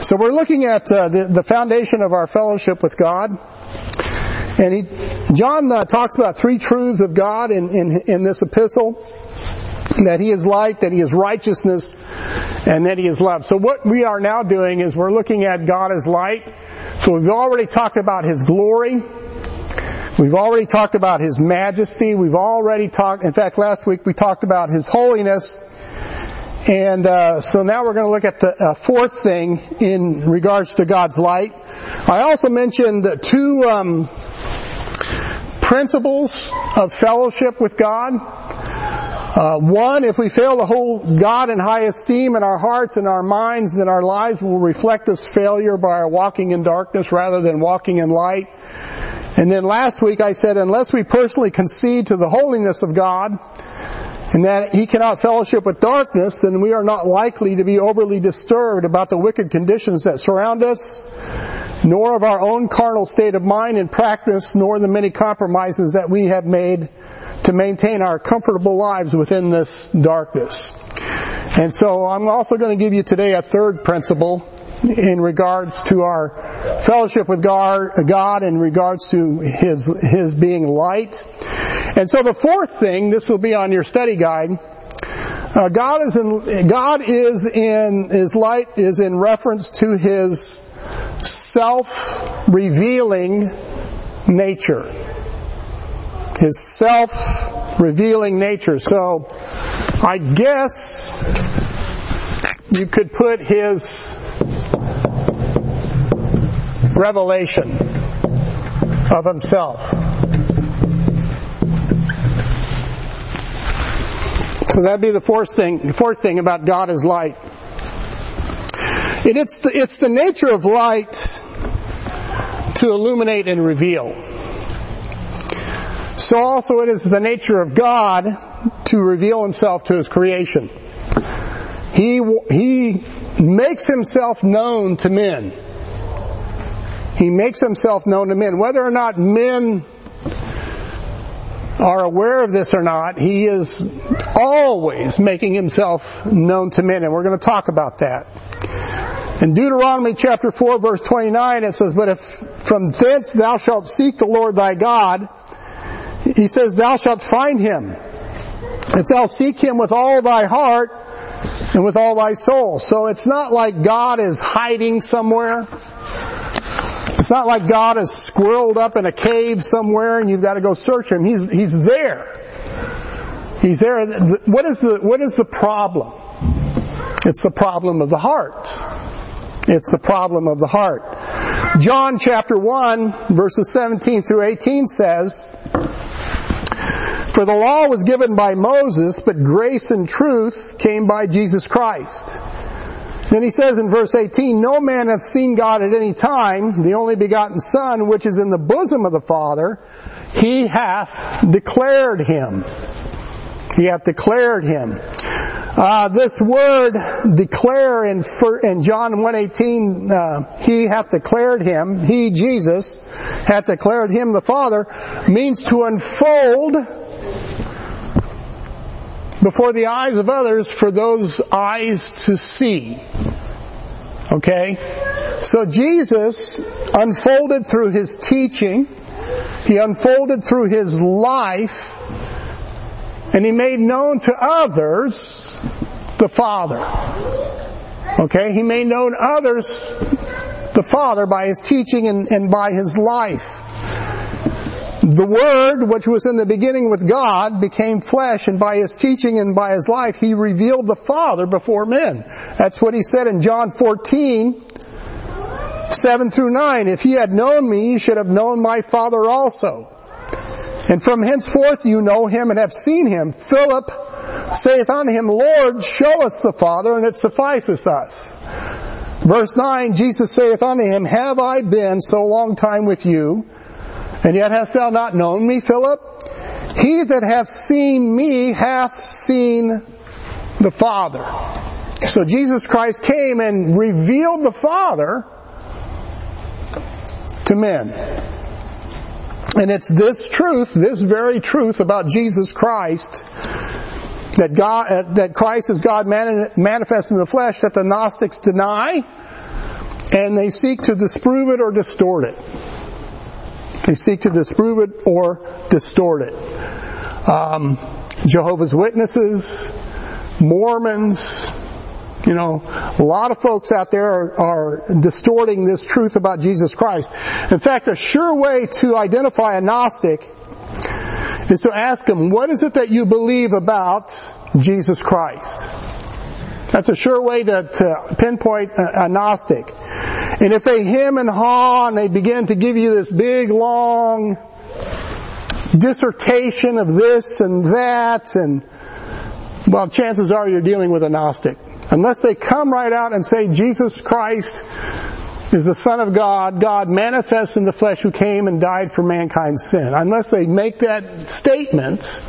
So we're looking at uh, the, the foundation of our fellowship with God. And he, John uh, talks about three truths of God in, in, in this epistle. That he is light, that he is righteousness, and that he is love. So what we are now doing is we're looking at God as light. So we've already talked about his glory. We've already talked about his majesty. We've already talked, in fact last week we talked about his holiness. And uh, so now we're going to look at the uh, fourth thing in regards to God's light. I also mentioned two um, principles of fellowship with God. Uh, one, if we fail to hold God in high esteem in our hearts and our minds, then our lives will reflect this failure by our walking in darkness rather than walking in light. And then last week I said, unless we personally concede to the holiness of God, and that he cannot fellowship with darkness, then we are not likely to be overly disturbed about the wicked conditions that surround us, nor of our own carnal state of mind and practice, nor the many compromises that we have made to maintain our comfortable lives within this darkness. And so I'm also going to give you today a third principle in regards to our fellowship with God, in regards to His, His being light. And so the fourth thing, this will be on your study guide, uh, God is in, God is in, His light is in reference to His self-revealing nature. His self-revealing nature. So, I guess you could put His revelation of himself. So that'd be the fourth thing, fourth thing about God is light. And it's the, it's the nature of light to illuminate and reveal. So also it is the nature of God to reveal himself to his creation. He, he makes himself known to men. He makes himself known to men. Whether or not men are aware of this or not, he is always making himself known to men, and we're going to talk about that. In Deuteronomy chapter 4 verse 29 it says, But if from thence thou shalt seek the Lord thy God, he says, thou shalt find him. If thou seek him with all thy heart and with all thy soul. So it's not like God is hiding somewhere. It's not like God is squirreled up in a cave somewhere and you've got to go search him. He's, he's there. He's there. What is the, what is the problem? It's the problem of the heart. It's the problem of the heart. John chapter 1 verses 17 through 18 says, For the law was given by Moses, but grace and truth came by Jesus Christ. Then he says in verse 18, No man hath seen God at any time, the only begotten Son, which is in the bosom of the Father, he hath declared him. He hath declared him. Uh, this word declare in, in John 1.18, uh, he hath declared him, he, Jesus, hath declared him the Father, means to unfold before the eyes of others for those eyes to see. Okay? So Jesus unfolded through his teaching, he unfolded through his life, and he made known to others the Father. Okay? He made known others the Father by his teaching and, and by his life. The Word, which was in the beginning with God, became flesh, and by His teaching and by His life, He revealed the Father before men. That's what He said in John 14, 7 through 9. If ye had known me, ye should have known my Father also. And from henceforth you know Him and have seen Him. Philip saith unto Him, Lord, show us the Father, and it sufficeth us. Verse 9, Jesus saith unto him, Have I been so long time with you, and yet hast thou not known me, Philip? He that hath seen me hath seen the Father. So Jesus Christ came and revealed the Father to men. And it's this truth, this very truth about Jesus Christ, that God, uh, that Christ is God manifest in the flesh, that the Gnostics deny, and they seek to disprove it or distort it. They seek to disprove it or distort it. Um, Jehovah's Witnesses, Mormons, you know, a lot of folks out there are, are, distorting this truth about Jesus Christ. In fact, a sure way to identify a Gnostic is to ask them, what is it that you believe about Jesus Christ? That's a sure way to, to pinpoint a, a, Gnostic. And if they hem and haw and they begin to give you this big long dissertation of this and that and well, chances are you're dealing with a Gnostic. Unless they come right out and say Jesus Christ is the Son of God, God manifest in the flesh who came and died for mankind's sin. Unless they make that statement,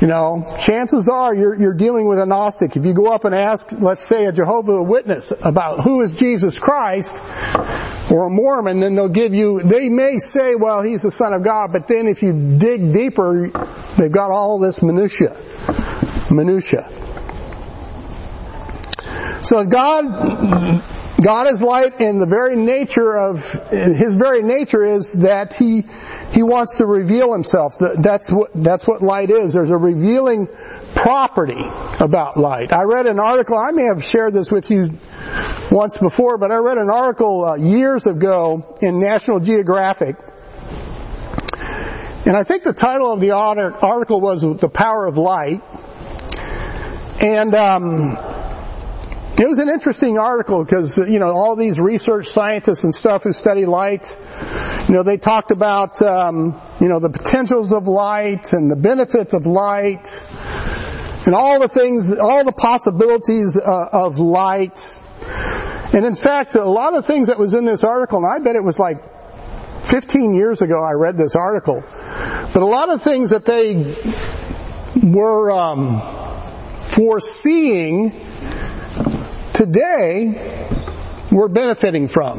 you know, chances are you're, you're dealing with a Gnostic. If you go up and ask, let's say, a Jehovah Witness about who is Jesus Christ, or a Mormon, then they'll give you, they may say, well, he's the Son of God, but then if you dig deeper, they've got all this minutia. Minutia. So God, God is light and the very nature of, His very nature is that He, He wants to reveal Himself. That's what, that's what light is. There's a revealing property about light. I read an article, I may have shared this with you once before, but I read an article uh, years ago in National Geographic and I think the title of the article was The Power of Light. And um, it was an interesting article because, you know, all these research scientists and stuff who study light, you know, they talked about, um, you know, the potentials of light and the benefits of light and all the things, all the possibilities uh, of light. And in fact, a lot of things that was in this article, and I bet it was like 15 years ago I read this article, but a lot of things that they were um, foreseeing today we're benefiting from.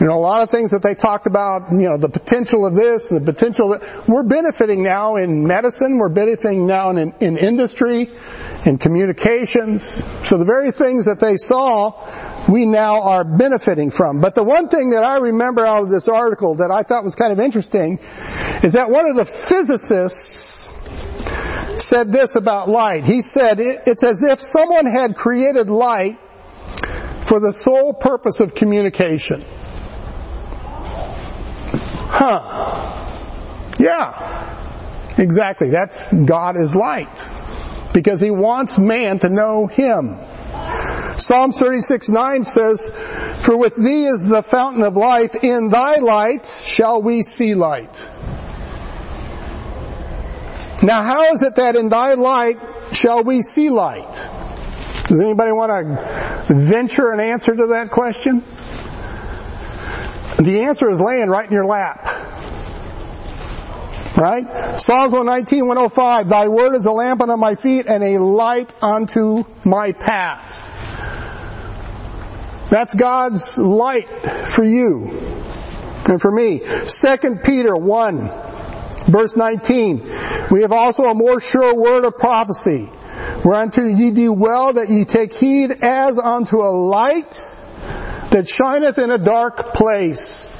You know, a lot of things that they talked about, you know, the potential of this, the potential of we're benefiting now in medicine, we're benefiting now in, in industry, in communications. So the very things that they saw, we now are benefiting from. But the one thing that I remember out of this article that I thought was kind of interesting is that one of the physicists said this about light. He said, it's as if someone had created light for the sole purpose of communication. Huh. Yeah. Exactly. That's God is light. Because He wants man to know Him. Psalm 36, 9 says, For with thee is the fountain of life, in thy light shall we see light. Now how is it that in thy light shall we see light? Does anybody want to venture an answer to that question? The answer is laying right in your lap. Right? Psalms 119, 105, Thy word is a lamp unto my feet and a light unto my path. That's God's light for you and for me. 2 Peter 1, Verse 19, we have also a more sure word of prophecy, whereunto ye do well that ye take heed as unto a light that shineth in a dark place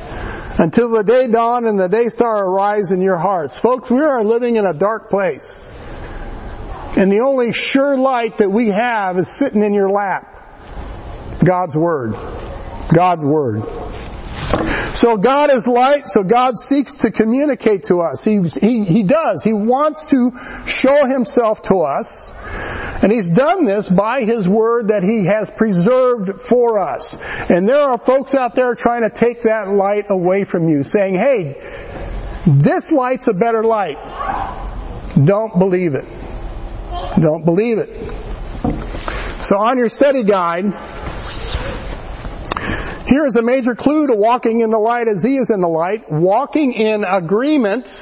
until the day dawn and the day star arise in your hearts. Folks, we are living in a dark place. And the only sure light that we have is sitting in your lap. God's Word. God's Word. So God is light, so God seeks to communicate to us. He, he, he does. He wants to show Himself to us. And He's done this by His Word that He has preserved for us. And there are folks out there trying to take that light away from you, saying, hey, this light's a better light. Don't believe it. Don't believe it. So on your study guide, here is a major clue to walking in the light as He is in the light, walking in agreement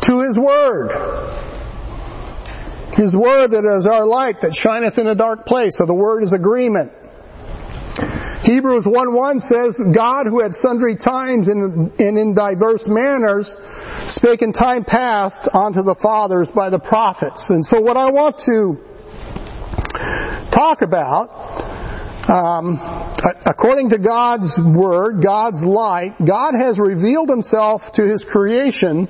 to His Word. His Word that is our light that shineth in a dark place. So the Word is agreement. Hebrews 1.1 says, God who at sundry times and in diverse manners spake in time past unto the fathers by the prophets. And so what I want to talk about um, according to God's word, God's light, God has revealed himself to his creation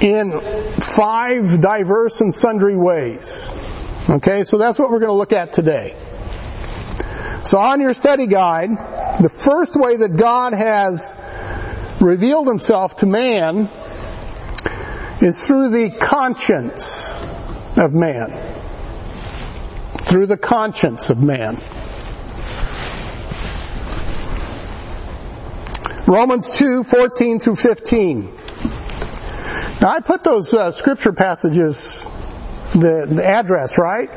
in five diverse and sundry ways. Okay, so that's what we're going to look at today. So on your study guide, the first way that God has revealed himself to man is through the conscience of man. Through the conscience of man. Romans 2, 14 through 15. Now I put those uh, scripture passages, the, the address, right?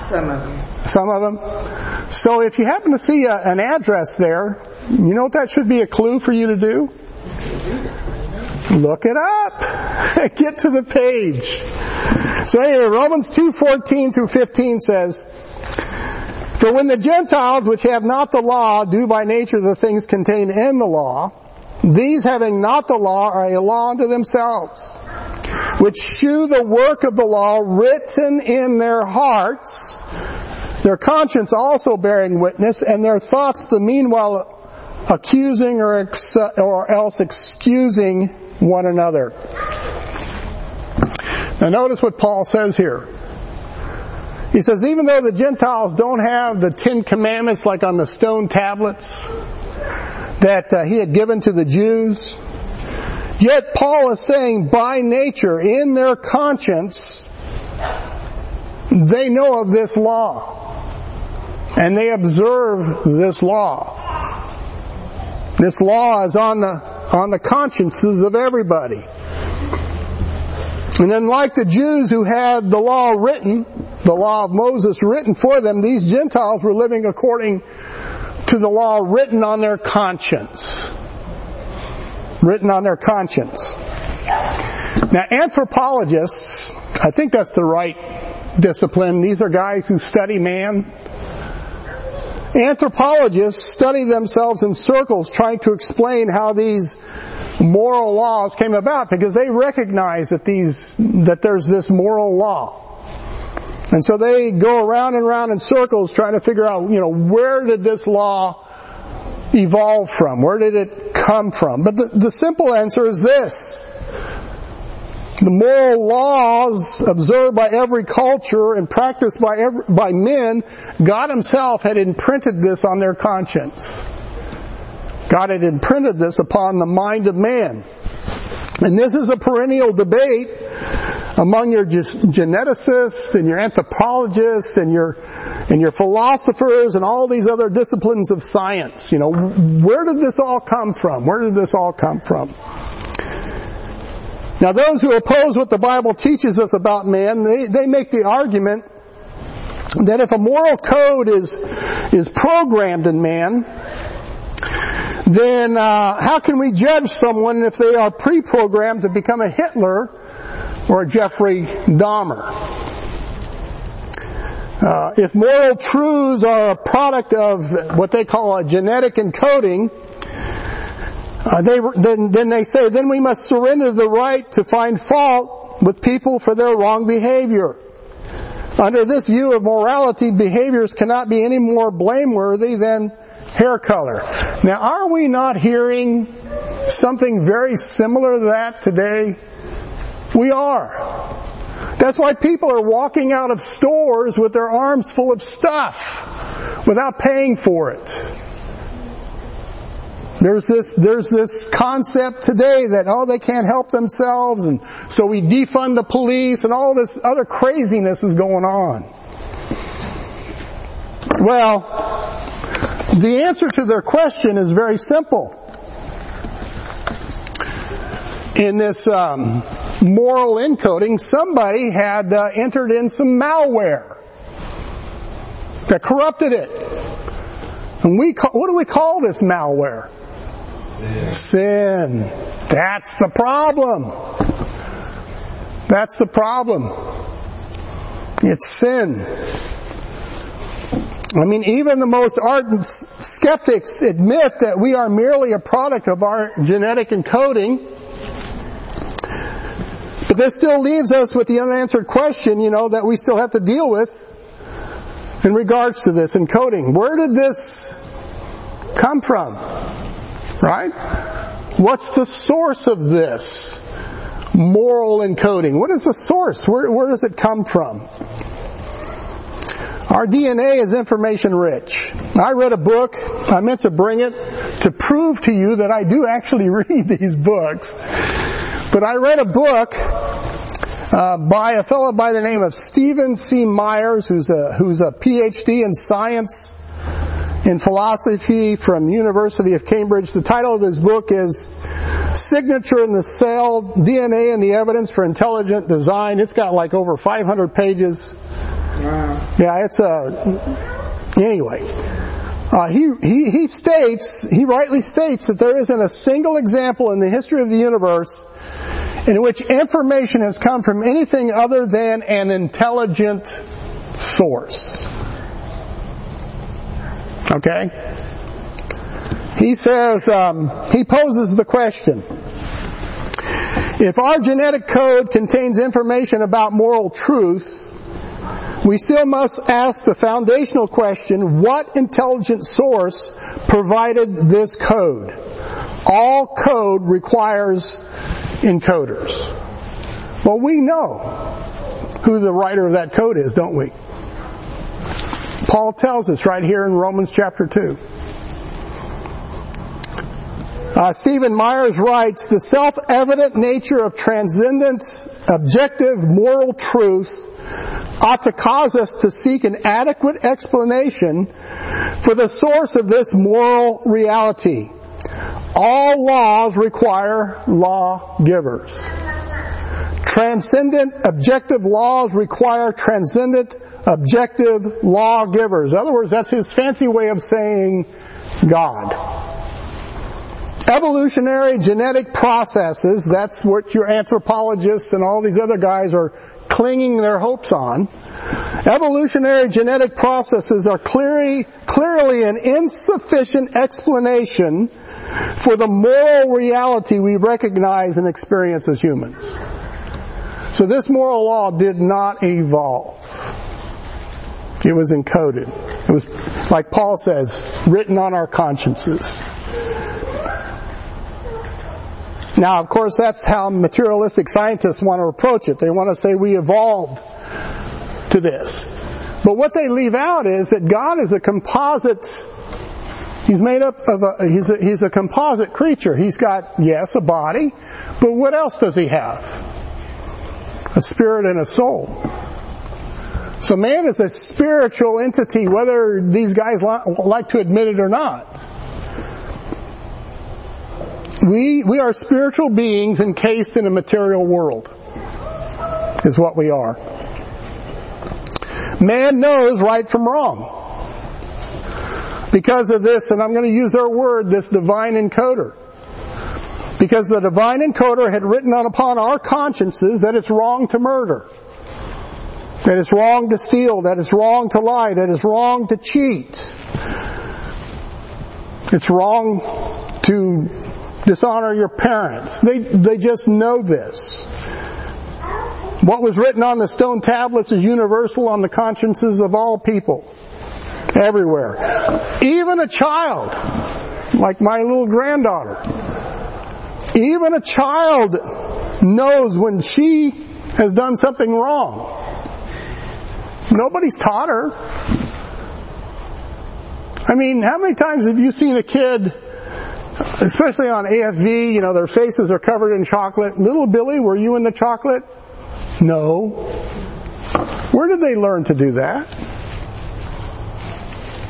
Some of them. Some of them. So if you happen to see a, an address there, you know what that should be a clue for you to do? Look it up. Get to the page. So anyway, Romans 2:14 through 15 says, For when the Gentiles which have not the law do by nature the things contained in the law, these having not the law are a law unto themselves, which shew the work of the law written in their hearts, their conscience also bearing witness, and their thoughts the meanwhile accusing or, ex- or else excusing one another. Now notice what Paul says here. He says, even though the Gentiles don't have the Ten Commandments like on the stone tablets that uh, he had given to the Jews, yet Paul is saying by nature, in their conscience, they know of this law. And they observe this law. This law is on the, on the consciences of everybody. And then like the Jews who had the law written, the law of Moses written for them, these Gentiles were living according to the law written on their conscience. Written on their conscience. Now anthropologists, I think that's the right discipline. These are guys who study man. Anthropologists study themselves in circles trying to explain how these moral laws came about because they recognize that these, that there's this moral law. And so they go around and around in circles trying to figure out, you know, where did this law evolve from? Where did it come from? But the, the simple answer is this. The moral laws observed by every culture and practiced by every, by men, God himself had imprinted this on their conscience. God had imprinted this upon the mind of man. And this is a perennial debate among your geneticists and your anthropologists and your and your philosophers and all these other disciplines of science. You know, where did this all come from? Where did this all come from? Now those who oppose what the Bible teaches us about man, they, they make the argument that if a moral code is, is programmed in man, then uh, how can we judge someone if they are pre-programmed to become a Hitler or a Jeffrey Dahmer? Uh, if moral truths are a product of what they call a genetic encoding, uh, they, then, then they say, then we must surrender the right to find fault with people for their wrong behavior. Under this view of morality, behaviors cannot be any more blameworthy than hair color. Now, are we not hearing something very similar to that today? We are. That's why people are walking out of stores with their arms full of stuff without paying for it. There's this, there's this concept today that, oh, they can't help themselves and so we defund the police and all this other craziness is going on. Well, the answer to their question is very simple. In this um, moral encoding, somebody had uh, entered in some malware that corrupted it. And we call, what do we call this malware? Sin. That's the problem. That's the problem. It's sin. I mean, even the most ardent skeptics admit that we are merely a product of our genetic encoding. But this still leaves us with the unanswered question, you know, that we still have to deal with. in regards to this encoding. Where did this come from? Right? What's the source of this moral encoding? What is the source? Where, where does it come from? Our DNA is information rich. I read a book. I meant to bring it to prove to you that I do actually read these books. But I read a book uh, by a fellow by the name of Stephen C. Myers, who's a who's a PhD in science in philosophy from University of Cambridge. The title of his book is Signature in the Cell, DNA and the Evidence for Intelligent Design. It's got like over 500 pages. Wow. Yeah, it's a, anyway. Uh, he, he, he states, he rightly states that there isn't a single example in the history of the universe in which information has come from anything other than an intelligent source. Okay? He says, um, he poses the question, if our genetic code contains information about moral truth, we still must ask the foundational question, what intelligent source provided this code? All code requires encoders. Well, we know who the writer of that code is, don't we? Paul tells us right here in Romans chapter 2. Uh, Stephen Myers writes, the self-evident nature of transcendent, objective, moral truth ought to cause us to seek an adequate explanation for the source of this moral reality. All laws require lawgivers. Transcendent objective laws require transcendent objective lawgivers. In other words, that's his fancy way of saying God. Evolutionary genetic processes, that's what your anthropologists and all these other guys are clinging their hopes on. Evolutionary genetic processes are clearly, clearly an insufficient explanation for the moral reality we recognize and experience as humans. So this moral law did not evolve. It was encoded. It was, like Paul says, written on our consciences. Now, of course, that's how materialistic scientists want to approach it. They want to say we evolved to this. But what they leave out is that God is a composite He's made up of a, he's a, he's a composite creature. He's got, yes, a body, but what else does he have? A spirit and a soul. So man is a spiritual entity, whether these guys like to admit it or not. We, we are spiritual beings encased in a material world, is what we are. Man knows right from wrong. Because of this, and I'm going to use our word, this divine encoder. Because the divine encoder had written on upon our consciences that it's wrong to murder. That it's wrong to steal, that it's wrong to lie, that it's wrong to cheat. It's wrong to dishonor your parents. They, they just know this. What was written on the stone tablets is universal on the consciences of all people. Everywhere. Even a child, like my little granddaughter, even a child knows when she has done something wrong. Nobody's taught her. I mean, how many times have you seen a kid especially on AFV, you know, their faces are covered in chocolate. Little Billy, were you in the chocolate? No. Where did they learn to do that?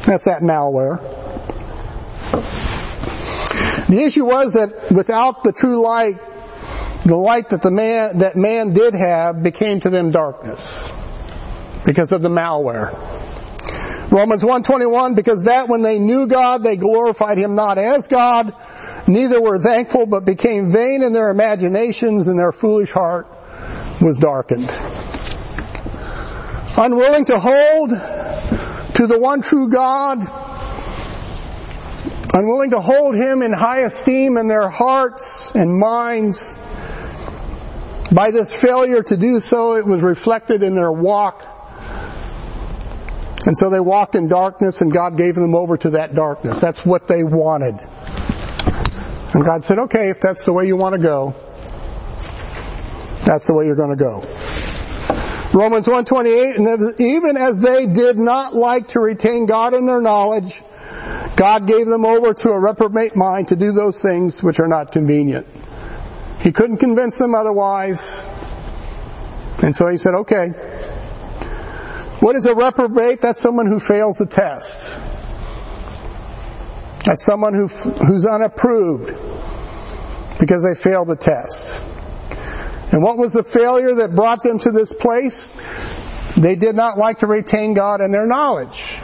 That's that malware. The issue was that without the true light, the light that the man, that man did have became to them darkness. Because of the malware. Romans 121, because that when they knew God, they glorified Him not as God, neither were thankful, but became vain in their imaginations, and their foolish heart was darkened. Unwilling to hold to the one true God, unwilling to hold Him in high esteem in their hearts and minds, by this failure to do so, it was reflected in their walk And so they walked in darkness and God gave them over to that darkness. That's what they wanted. And God said, okay, if that's the way you want to go, that's the way you're going to go. Romans 128, and even as they did not like to retain God in their knowledge, God gave them over to a reprobate mind to do those things which are not convenient. He couldn't convince them otherwise. And so he said, okay. What is a reprobate? That's someone who fails the test. That's someone who, who's unapproved because they failed the test. And what was the failure that brought them to this place? They did not like to retain God in their knowledge.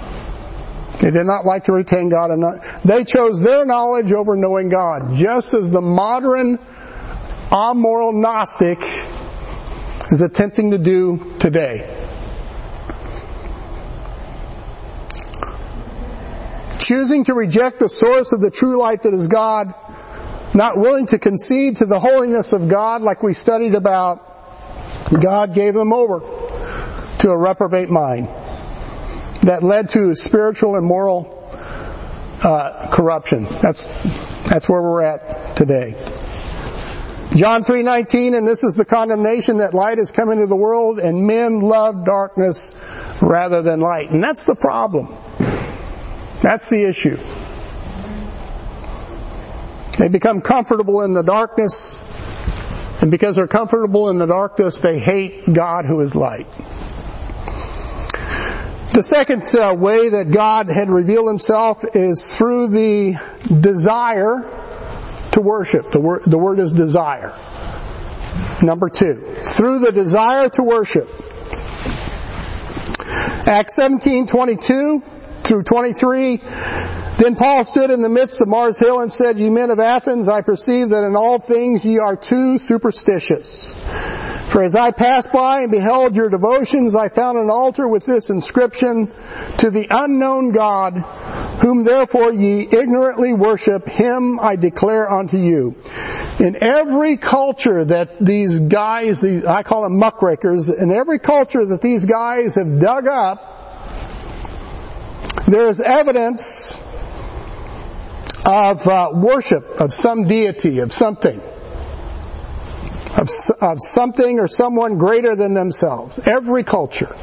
They did not like to retain God and they chose their knowledge over knowing God, just as the modern amoral Gnostic is attempting to do today. Choosing to reject the source of the true light that is God, not willing to concede to the holiness of God like we studied about, God gave them over to a reprobate mind that led to spiritual and moral uh, corruption. That's that's where we're at today. John 3:19 and this is the condemnation that light has come into the world and men love darkness rather than light. And that's the problem. That's the issue. They become comfortable in the darkness and because they're comfortable in the darkness they hate God who is light. The second uh, way that God had revealed himself is through the desire to worship. The word, the word is desire. Number two, through the desire to worship. Acts 17, 22 through 23. Then Paul stood in the midst of Mars Hill and said, Ye men of Athens, I perceive that in all things ye are too superstitious. For as I passed by and beheld your devotions, I found an altar with this inscription, To the unknown God, whom therefore ye ignorantly worship, him I declare unto you. In every culture that these guys, these, I call them muckrakers, in every culture that these guys have dug up, there is evidence of uh, worship of some deity, of something of, of something or someone greater than themselves. Every culture.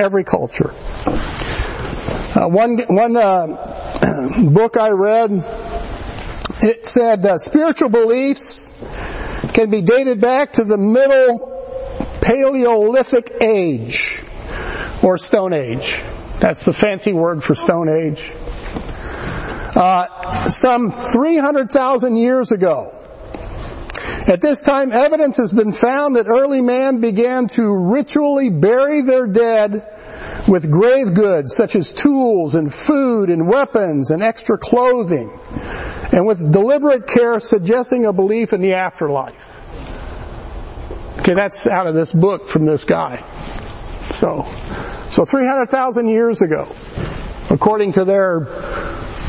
Every culture. Uh, one one uh, book I read, it said uh, spiritual beliefs can be dated back to the middle Paleolithic age or Stone Age. That's the fancy word for Stone Age. Uh, some 300,000 years ago, at this time, evidence has been found that early man began to ritually bury their dead with grave goods such as tools and food and weapons and extra clothing and with deliberate care suggesting a belief in the afterlife. Okay, that's out of this book from this guy. So, so 300,000 years ago, according to their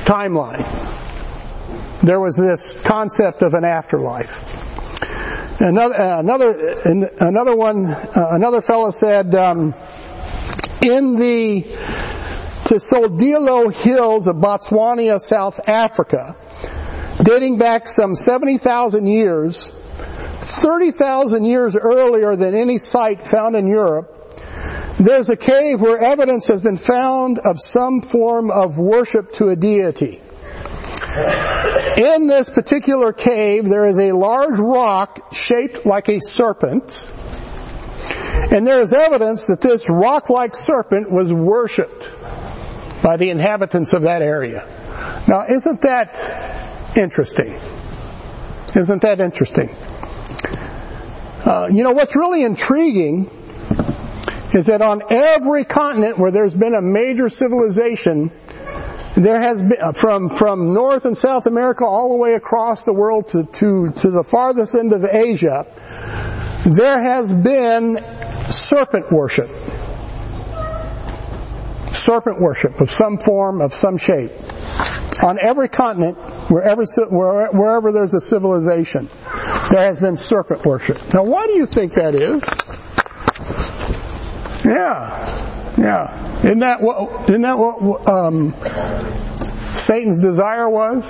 timeline, there was this concept of an afterlife. Another, another, another one, uh, another fellow said, um, in the Tsodilo Hills of Botswana, South Africa, dating back some 70,000 years, 30,000 years earlier than any site found in Europe, there's a cave where evidence has been found of some form of worship to a deity. In this particular cave, there is a large rock shaped like a serpent. And there is evidence that this rock-like serpent was worshipped by the inhabitants of that area. Now, isn't that interesting? Isn't that interesting? Uh, you know, what's really intriguing is that on every continent where there's been a major civilization, there has been, uh, from, from North and South America all the way across the world to, to, to the farthest end of Asia, there has been serpent worship. Serpent worship of some form, of some shape. On every continent, wherever, wherever there's a civilization, there has been serpent worship. Now why do you think that is? Yeah. Yeah. Isn't that what, isn't that what, um, Satan's desire was?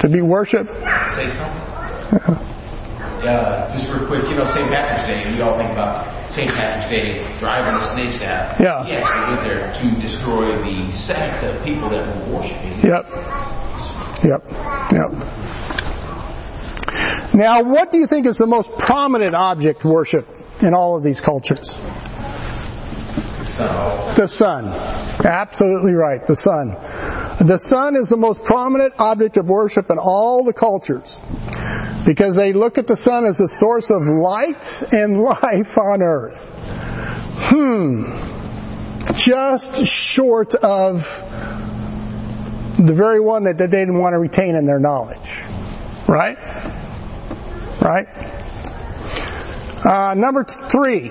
To be worshipped? Say something? Yeah, just real quick, you know, St. Patrick's Day, we all think about St. Patrick's Day driving the snakes out. Yeah. He actually went there to destroy the sect of people that were worshiping. Yep. Yep. Yep. Now, what do you think is the most prominent object worship in all of these cultures? The sun. Absolutely right, the sun. The sun is the most prominent object of worship in all the cultures because they look at the sun as the source of light and life on earth. Hmm. Just short of the very one that they didn't want to retain in their knowledge. Right? Right? Uh, number three.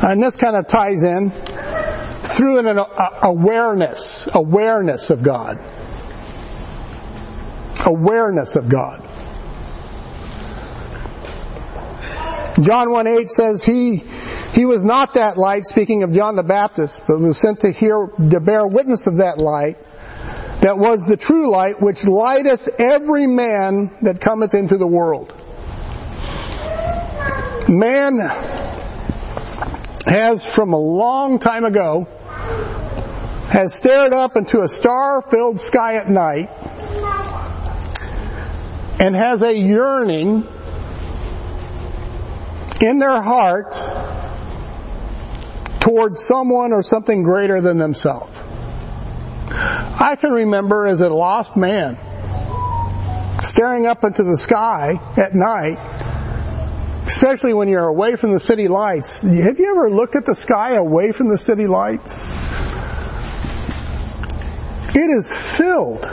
And this kind of ties in through an awareness, awareness of God. Awareness of God. John 1 8 says he, he was not that light, speaking of John the Baptist, but was sent to hear, to bear witness of that light, that was the true light, which lighteth every man that cometh into the world. Man has from a long time ago has stared up into a star-filled sky at night and has a yearning in their heart towards someone or something greater than themselves. I can remember as a lost man staring up into the sky at night, especially when you're away from the city lights. Have you ever looked at the sky away from the city lights? It is filled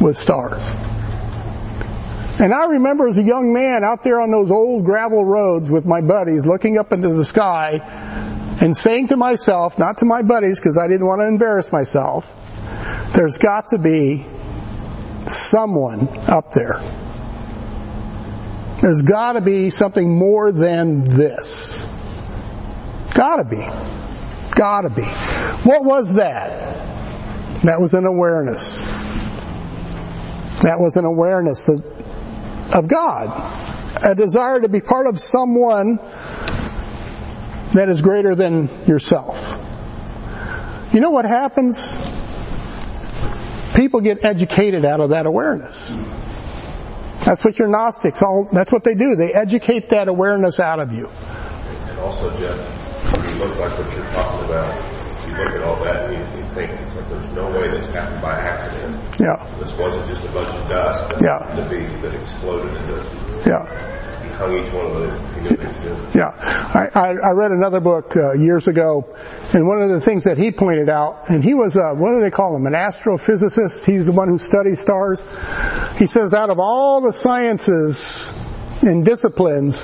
with stars. And I remember as a young man out there on those old gravel roads with my buddies looking up into the sky and saying to myself, not to my buddies because I didn't want to embarrass myself, there's got to be someone up there. There's got to be something more than this. Gotta be. Gotta be. What was that? That was an awareness. That was an awareness of God. A desire to be part of someone that is greater than yourself. You know what happens? People get educated out of that awareness. That's what your Gnostics all, that's what they do. They educate that awareness out of you. And also, Jeff, you look like what you're talking about. You look at all that and you, you think it's like there's no way this happened by accident. Yeah. This wasn't just a bunch of dust that, Yeah. that, be, that exploded into Yeah. Each one of those. Yeah, I, I, I read another book uh, years ago, and one of the things that he pointed out, and he was a, what do they call him, an astrophysicist. He's the one who studies stars. He says out of all the sciences and disciplines,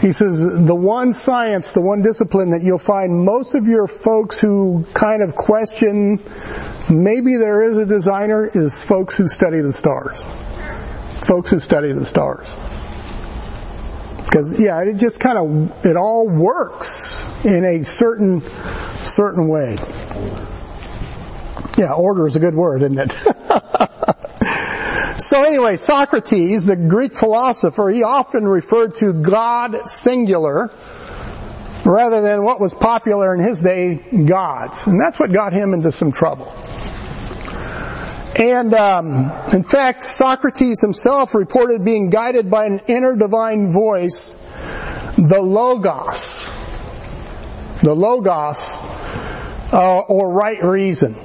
he says the one science, the one discipline that you'll find most of your folks who kind of question maybe there is a designer is folks who study the stars. Folks who study the stars. Because yeah, it just kind of it all works in a certain certain way. Yeah, order is a good word, isn't it? so anyway, Socrates, the Greek philosopher, he often referred to God singular rather than what was popular in his day, gods. And that's what got him into some trouble. And um, in fact, Socrates himself reported being guided by an inner divine voice, the Logos. The Logos, uh, or right reason.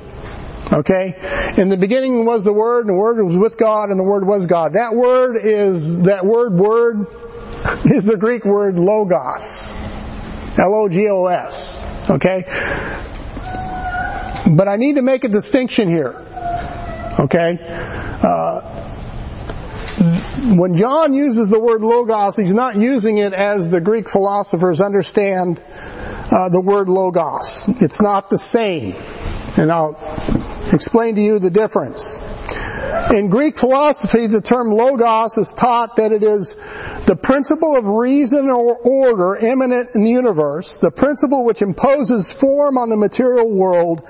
Okay? In the beginning was the Word, and the Word was with God, and the Word was God. That word is, that word, word, is the Greek word logos. L-O-G-O-S. Okay? But I need to make a distinction here. Okay? Uh, when John uses the word logos, he's not using it as the Greek philosophers understand uh, the word logos. It's not the same. And I'll explain to you the difference. In Greek philosophy, the term logos is taught that it is the principle of reason or order immanent in the universe, the principle which imposes form on the material world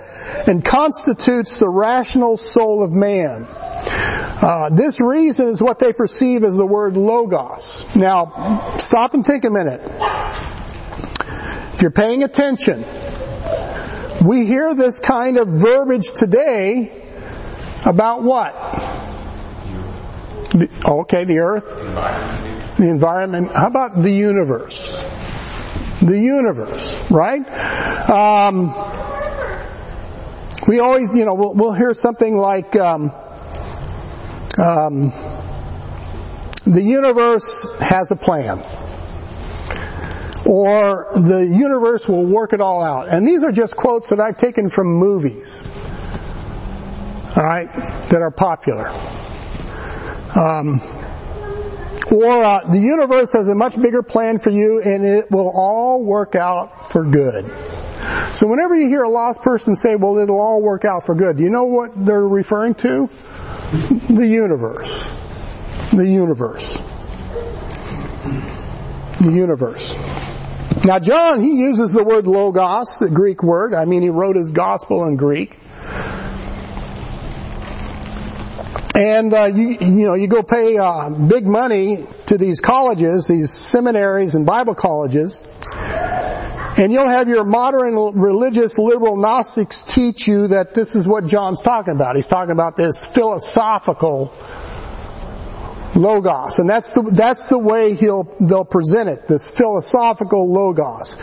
and constitutes the rational soul of man. Uh, this reason is what they perceive as the word logos. Now, stop and think a minute. If you're paying attention, we hear this kind of verbiage today about what? The, okay, the earth, the environment. How about the universe? The universe, right? Um, we always, you know, we'll, we'll hear something like, um, um, the universe has a plan. Or the universe will work it all out. And these are just quotes that I've taken from movies. Alright? That are popular. Um, or uh, the universe has a much bigger plan for you and it will all work out for good. So whenever you hear a lost person say, well, it'll all work out for good, you know what they're referring to? The universe. The universe. The universe. Now John, he uses the word logos, the Greek word. I mean, he wrote his gospel in Greek. And uh, you, you know, you go pay uh, big money to these colleges, these seminaries and Bible colleges, and you'll have your modern religious liberal Gnostics teach you that this is what John's talking about. He's talking about this philosophical logos, and that's the that's the way he'll they'll present it. This philosophical logos,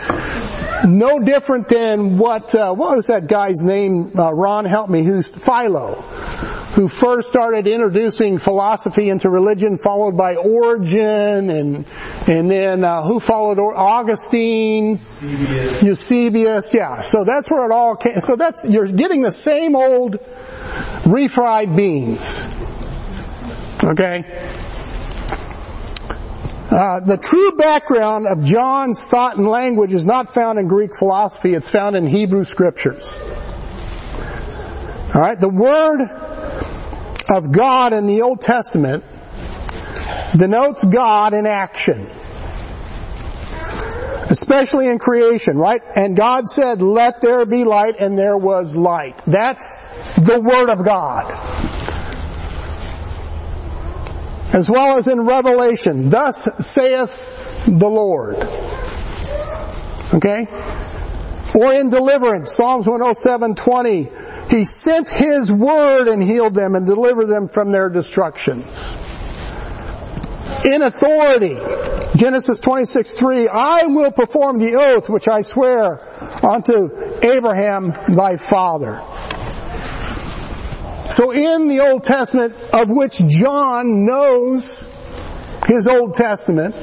no different than what uh, what was that guy's name? Uh, Ron, help me. Who's Philo? Who first started introducing philosophy into religion, followed by Origen, and and then uh, who followed Augustine, Eusebius. Eusebius. Yeah. So that's where it all came. So that's you're getting the same old refried beans. Okay? Uh, the true background of John's thought and language is not found in Greek philosophy, it's found in Hebrew scriptures. Alright, the word of God in the Old Testament denotes God in action. Especially in creation, right? And God said, let there be light, and there was light. That's the Word of God as well as in Revelation. Thus saith the Lord. Okay? Or in deliverance, Psalms 107:20, He sent His word and healed them and delivered them from their destructions. In authority, Genesis 26:3, I will perform the oath which I swear unto Abraham thy father. So in the Old Testament, of which John knows his Old Testament,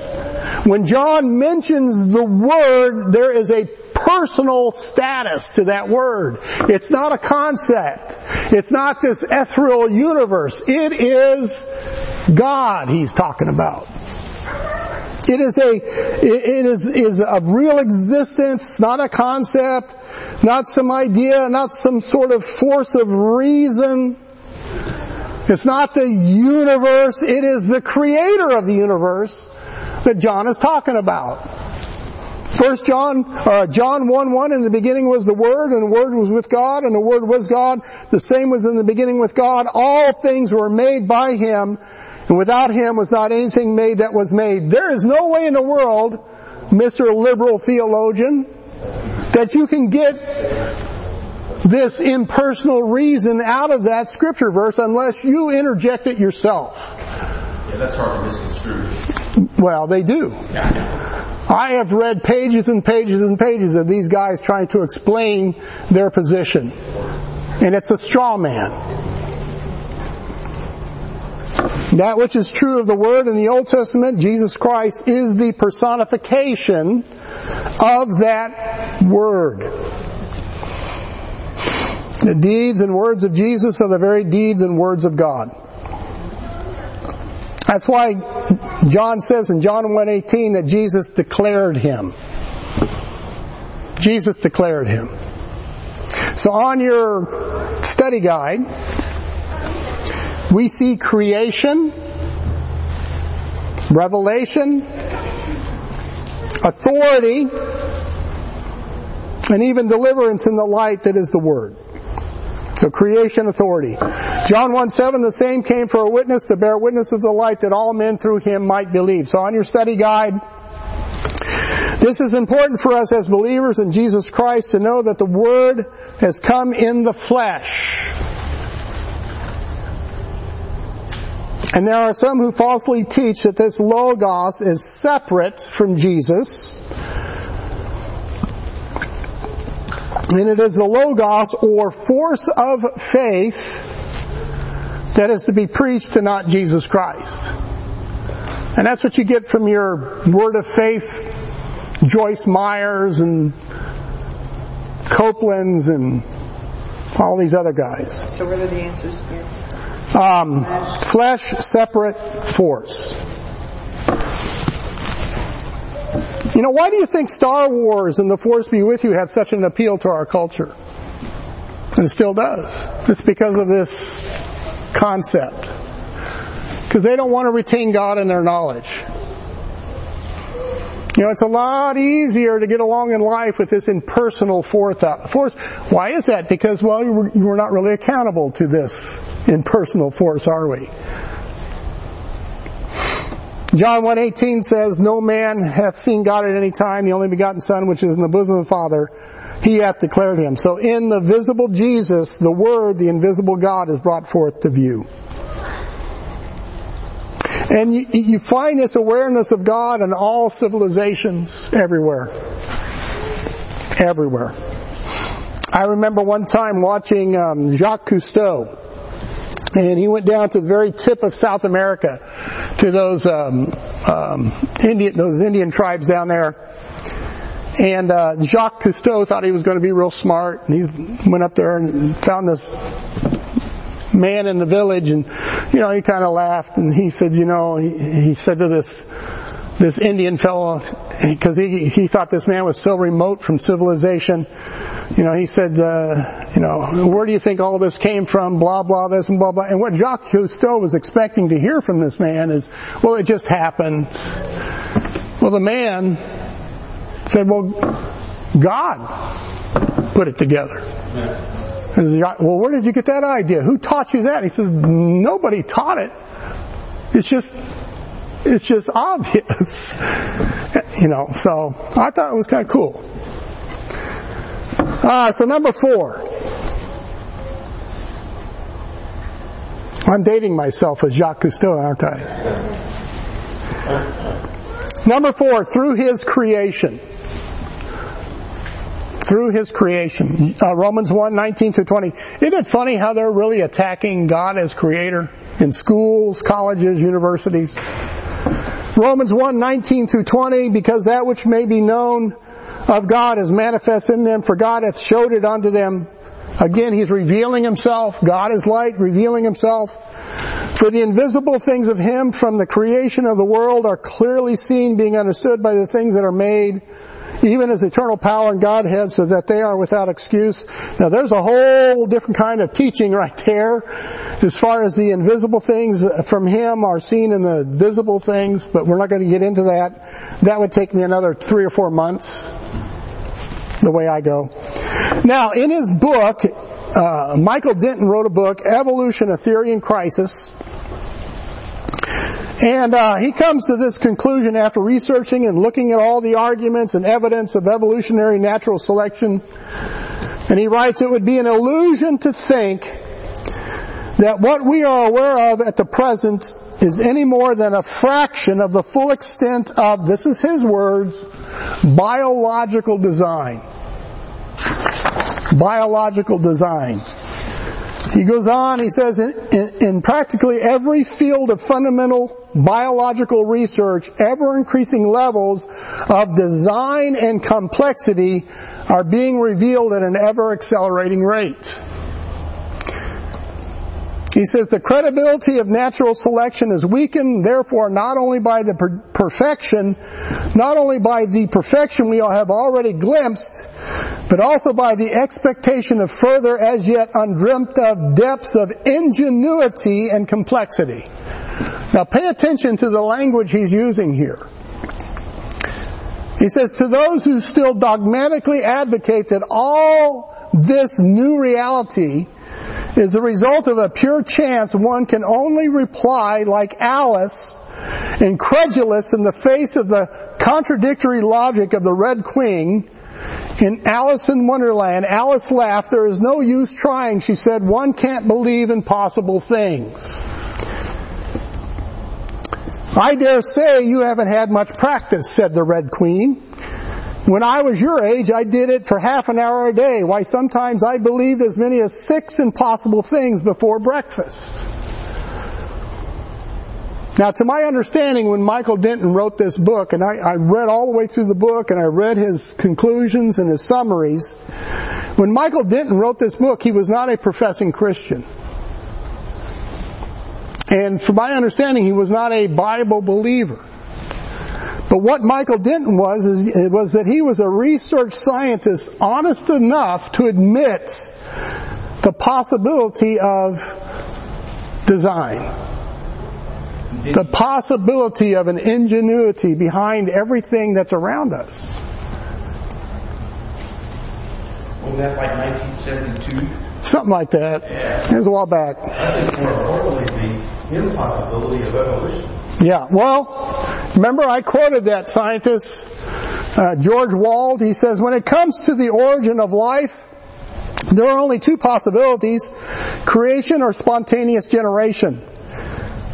when John mentions the word, there is a personal status to that word. It's not a concept. It's not this ethereal universe. It is God he's talking about. It is a, it is, is of real existence, not a concept, not some idea, not some sort of force of reason. It's not the universe, it is the creator of the universe that John is talking about. First John, uh, John 1 1, in the beginning was the Word, and the Word was with God, and the Word was God. The same was in the beginning with God. All things were made by Him, and without Him was not anything made that was made. There is no way in the world, Mr. Liberal Theologian, that you can get this impersonal reason out of that scripture verse unless you interject it yourself. Yeah, that's hard to misconstrue. Well, they do. I have read pages and pages and pages of these guys trying to explain their position. And it's a straw man. That which is true of the Word in the Old Testament, Jesus Christ, is the personification of that Word. The deeds and words of Jesus are the very deeds and words of God. That's why John says in John 1:18 that Jesus declared him. Jesus declared him. So on your study guide, we see creation, revelation, authority, and even deliverance in the light that is the Word. So creation authority. John 1 7, the same came for a witness to bear witness of the light that all men through him might believe. So on your study guide, this is important for us as believers in Jesus Christ to know that the Word has come in the flesh. And there are some who falsely teach that this Logos is separate from Jesus. And it is the Logos or force of faith that is to be preached and not Jesus Christ. And that's what you get from your Word of Faith, Joyce Myers and Copeland's and all these other guys. So what are the answers here? Um, flesh, separate, force. You know, why do you think Star Wars and The Force Be With You have such an appeal to our culture? And still does. It's because of this concept. Because they don't want to retain God in their knowledge. You know, it's a lot easier to get along in life with this impersonal force. Uh, force. Why is that? Because, well, we're not really accountable to this impersonal force, are we? John 1.18 says, No man hath seen God at any time, the only begotten Son, which is in the bosom of the Father, he hath declared him. So in the visible Jesus, the Word, the invisible God, is brought forth to view. And you, you find this awareness of God in all civilizations everywhere. Everywhere. I remember one time watching um, Jacques Cousteau, and he went down to the very tip of South America, to those um, um, Indian those Indian tribes down there. And uh, Jacques Cousteau thought he was going to be real smart, and he went up there and found this man in the village and, you know, he kind of laughed and he said, you know, he, he said to this, this Indian fellow, because he, he thought this man was so remote from civilization, you know, he said, uh, you know, where do you think all this came from, blah, blah, this and blah, blah. And what Jacques Cousteau was expecting to hear from this man is, well, it just happened. Well, the man said, well, God put it together. Well, where did you get that idea? Who taught you that? He says, nobody taught it. It's just, it's just obvious. you know, so I thought it was kind of cool. Uh, so number four. I'm dating myself as Jacques Cousteau, aren't I? Number four, through his creation through his creation. Uh, Romans 1, 19 through 20. Isn't it funny how they're really attacking God as creator in schools, colleges, universities? Romans 1, 19 through 20, because that which may be known of God is manifest in them, for God hath showed it unto them. Again, He's revealing Himself. God is light, revealing Himself. For the invisible things of Him from the creation of the world are clearly seen, being understood by the things that are made, even as eternal power and Godhead so that they are without excuse. Now there's a whole different kind of teaching right there as far as the invisible things from Him are seen in the visible things, but we're not going to get into that. That would take me another three or four months, the way I go. Now in his book, uh, Michael Denton wrote a book, Evolution, a Theory in Crisis. And uh, he comes to this conclusion after researching and looking at all the arguments and evidence of evolutionary natural selection. And he writes, it would be an illusion to think that what we are aware of at the present is any more than a fraction of the full extent of, this is his words, biological design. Biological design. He goes on, he says, in, in, in, practically every field of fundamental biological research, ever increasing levels of design and complexity are being revealed at an ever accelerating rate. He says the credibility of natural selection is weakened, therefore, not only by the per- perfection, not only by the perfection we all have already glimpsed, but also by the expectation of further, as yet undreamt of depths of ingenuity and complexity. Now pay attention to the language he's using here. He says, to those who still dogmatically advocate that all this new reality is the result of a pure chance, one can only reply like Alice, incredulous in the face of the contradictory logic of the Red Queen, in Alice in Wonderland, Alice laughed, there is no use trying, she said, one can't believe impossible things. I dare say you haven't had much practice, said the Red Queen. When I was your age, I did it for half an hour a day. Why, sometimes I believed as many as six impossible things before breakfast. Now, to my understanding, when Michael Denton wrote this book, and I, I, read all the way through the book, and I read his conclusions and his summaries, when Michael Denton wrote this book, he was not a professing Christian. And from my understanding, he was not a Bible believer. But what Michael Denton was, is, was that he was a research scientist honest enough to admit the possibility of design. The possibility of an ingenuity behind everything that's around us. Wasn't that like 1972? Something like that. Yeah. It was a while back. I think more importantly, the impossibility of evolution. Yeah, well, remember I quoted that scientist, uh, George Wald. He says, when it comes to the origin of life, there are only two possibilities, creation or spontaneous generation.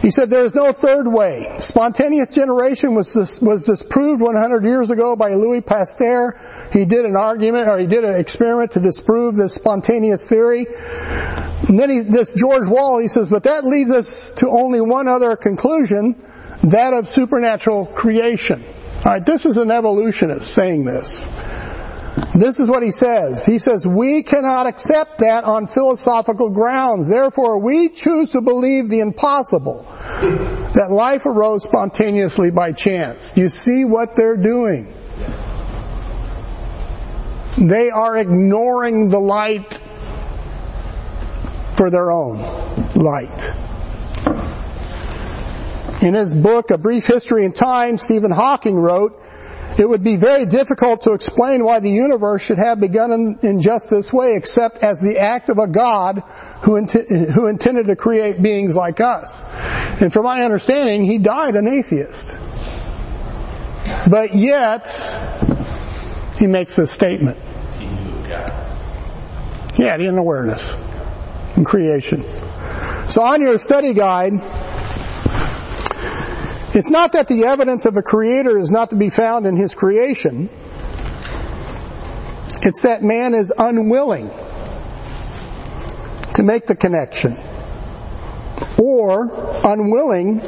He said there is no third way. Spontaneous generation was dis- was disproved 100 years ago by Louis Pasteur. He did an argument or he did an experiment to disprove this spontaneous theory. And then he, this George Wald, he says, but that leads us to only one other conclusion, that of supernatural creation. Alright, this is an evolutionist saying this. This is what he says. He says, we cannot accept that on philosophical grounds. Therefore, we choose to believe the impossible. That life arose spontaneously by chance. You see what they're doing. They are ignoring the light for their own light. In his book, A Brief History in Time, Stephen Hawking wrote, it would be very difficult to explain why the universe should have begun in, in just this way except as the act of a God who, int- who intended to create beings like us. And from my understanding, he died an atheist. But yet, he makes this statement. He had an awareness in creation. So on your study guide, it's not that the evidence of a creator is not to be found in his creation. It's that man is unwilling to make the connection or unwilling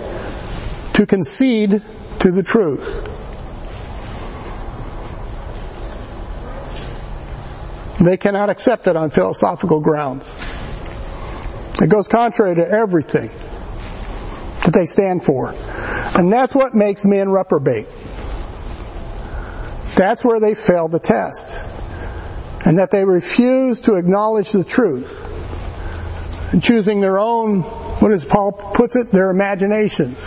to concede to the truth. They cannot accept it on philosophical grounds. It goes contrary to everything that they stand for. And that's what makes men reprobate. That's where they fail the test. And that they refuse to acknowledge the truth. And choosing their own, what does Paul puts it, their imaginations.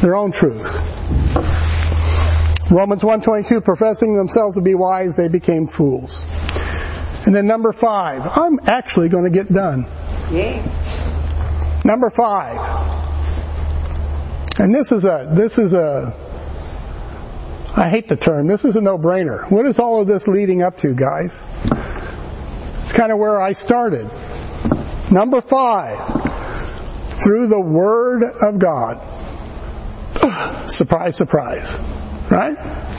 Their own truth. Romans 122, professing themselves to be wise, they became fools. And then number five, I'm actually going to get done. Yeah. Number five. And this is a, this is a, I hate the term, this is a no-brainer. What is all of this leading up to, guys? It's kind of where I started. Number five. Through the Word of God. surprise, surprise. Right?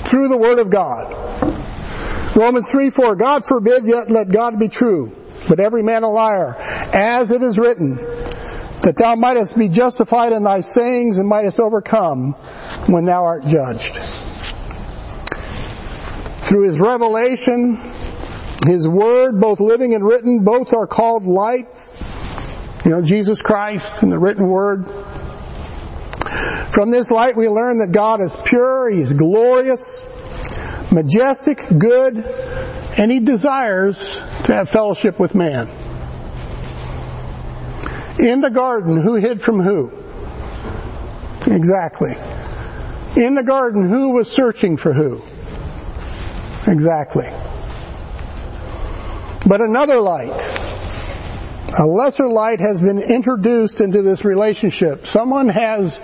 Through the Word of God. Romans 3, 4, God forbid, yet let God be true, but every man a liar, as it is written, that thou mightest be justified in thy sayings and mightest overcome when thou art judged. Through his revelation, his word, both living and written, both are called light You know, Jesus Christ and the written word. From this light we learn that God is pure, He's glorious, majestic, good, and He desires to have fellowship with man. In the garden, who hid from who? Exactly. In the garden, who was searching for who? Exactly. But another light, a lesser light has been introduced into this relationship. Someone has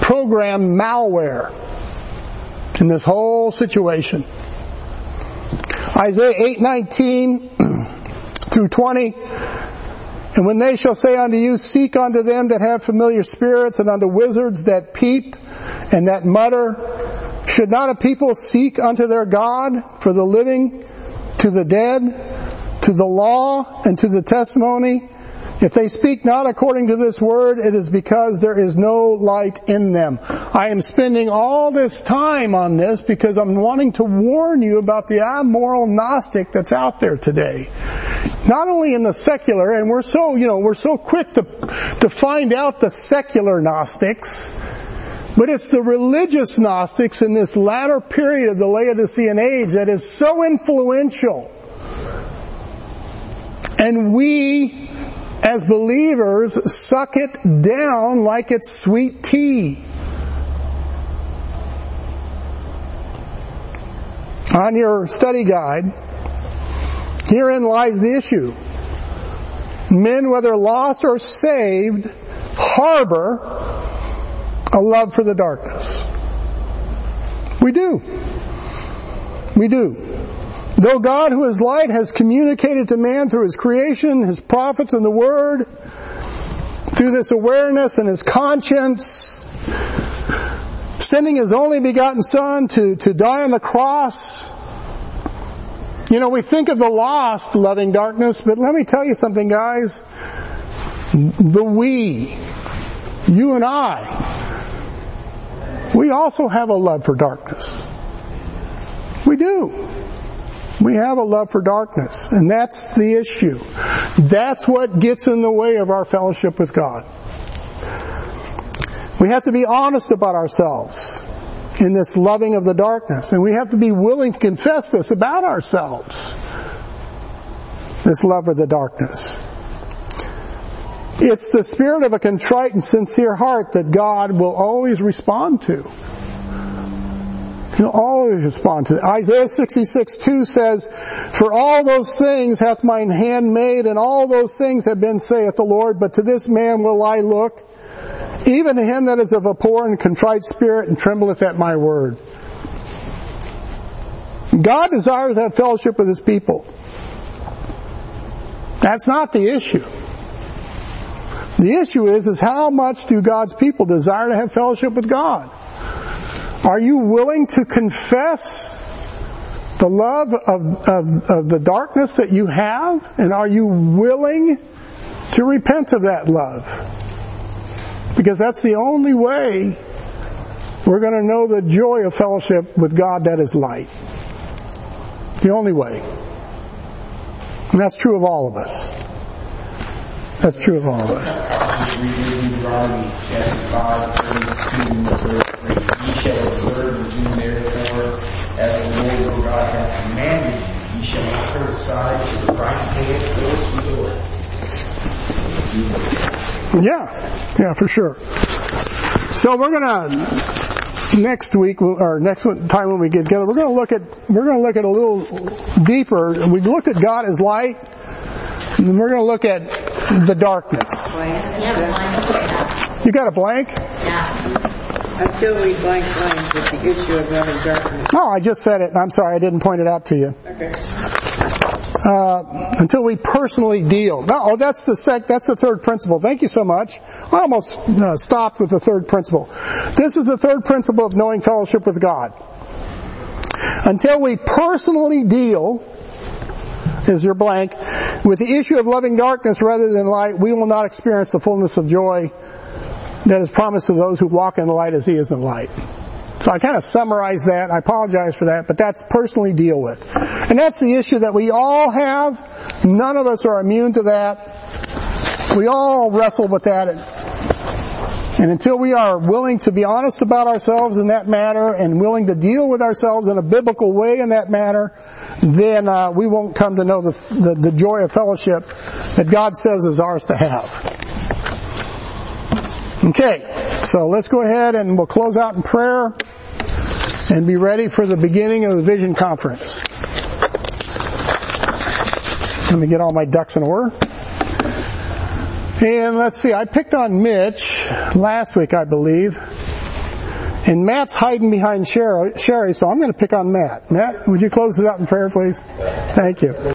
programmed malware in this whole situation. Isaiah 8:19 through 20 and when they shall say unto you, Seek unto them that have familiar spirits, and unto wizards that peep and that mutter, should not a people seek unto their God for the living, to the dead, to the law, and to the testimony? If they speak not according to this word, it is because there is no light in them. I am spending all this time on this because I'm wanting to warn you about the amoral Gnostic that's out there today. Not only in the secular, and we're so, you know, we're so quick to, to find out the secular Gnostics, but it's the religious Gnostics in this latter period of the Laodicean age that is so influential. And we as believers suck it down like it's sweet tea. On your study guide, herein lies the issue. Men, whether lost or saved, harbor a love for the darkness. We do. We do. Though God, who is light, has communicated to man through his creation, his prophets, and the Word, through this awareness and his conscience, sending his only begotten Son to, to die on the cross. You know, we think of the lost loving darkness, but let me tell you something, guys. The we, you and I, we also have a love for darkness. We do. We have a love for darkness, and that's the issue. That's what gets in the way of our fellowship with God. We have to be honest about ourselves in this loving of the darkness, and we have to be willing to confess this about ourselves. This love of the darkness. It's the spirit of a contrite and sincere heart that God will always respond to. He'll always respond to it. Isaiah 66, 2 says, For all those things hath mine hand made, and all those things have been, saith the Lord, but to this man will I look, even to him that is of a poor and contrite spirit, and trembleth at my word. God desires to have fellowship with his people. That's not the issue. The issue is, is how much do God's people desire to have fellowship with God? Are you willing to confess the love of, of, of, the darkness that you have? And are you willing to repent of that love? Because that's the only way we're going to know the joy of fellowship with God that is light. The only way. And that's true of all of us. That's true of all of us. Deuteronomy chapter 5, 32, Ye shall observe and do therefore as the Lord your God hath commanded you. Ye shall not turn aside to the right hand or to the left. Yeah, yeah, for sure. So we're gonna next week or next time when we get together, we're gonna look at we're gonna look at a little deeper. We looked at God as light, and we're gonna look at the darkness. You got a blank? Yeah. Until we blank blank with the issue of loving darkness. Oh, I just said it. I'm sorry, I didn't point it out to you. Okay. Uh, until we personally deal. No, oh, that's the sec. That's the third principle. Thank you so much. I almost uh, stopped with the third principle. This is the third principle of knowing fellowship with God. Until we personally deal is your blank, with the issue of loving darkness rather than light, we will not experience the fullness of joy that is promised to those who walk in the light as he is in the light. So I kind of summarize that. I apologize for that, but that's personally deal with. And that's the issue that we all have. None of us are immune to that. We all wrestle with that. And until we are willing to be honest about ourselves in that matter and willing to deal with ourselves in a biblical way in that matter, then uh, we won't come to know the, the, the joy of fellowship that God says is ours to have. Okay, so let's go ahead and we'll close out in prayer and be ready for the beginning of the Vision Conference. Let me get all my ducks in order. And let's see, I picked on Mitch last week, I believe. And Matt's hiding behind Sherry, so I'm going to pick on Matt. Matt, would you close it out in prayer, please? Thank you.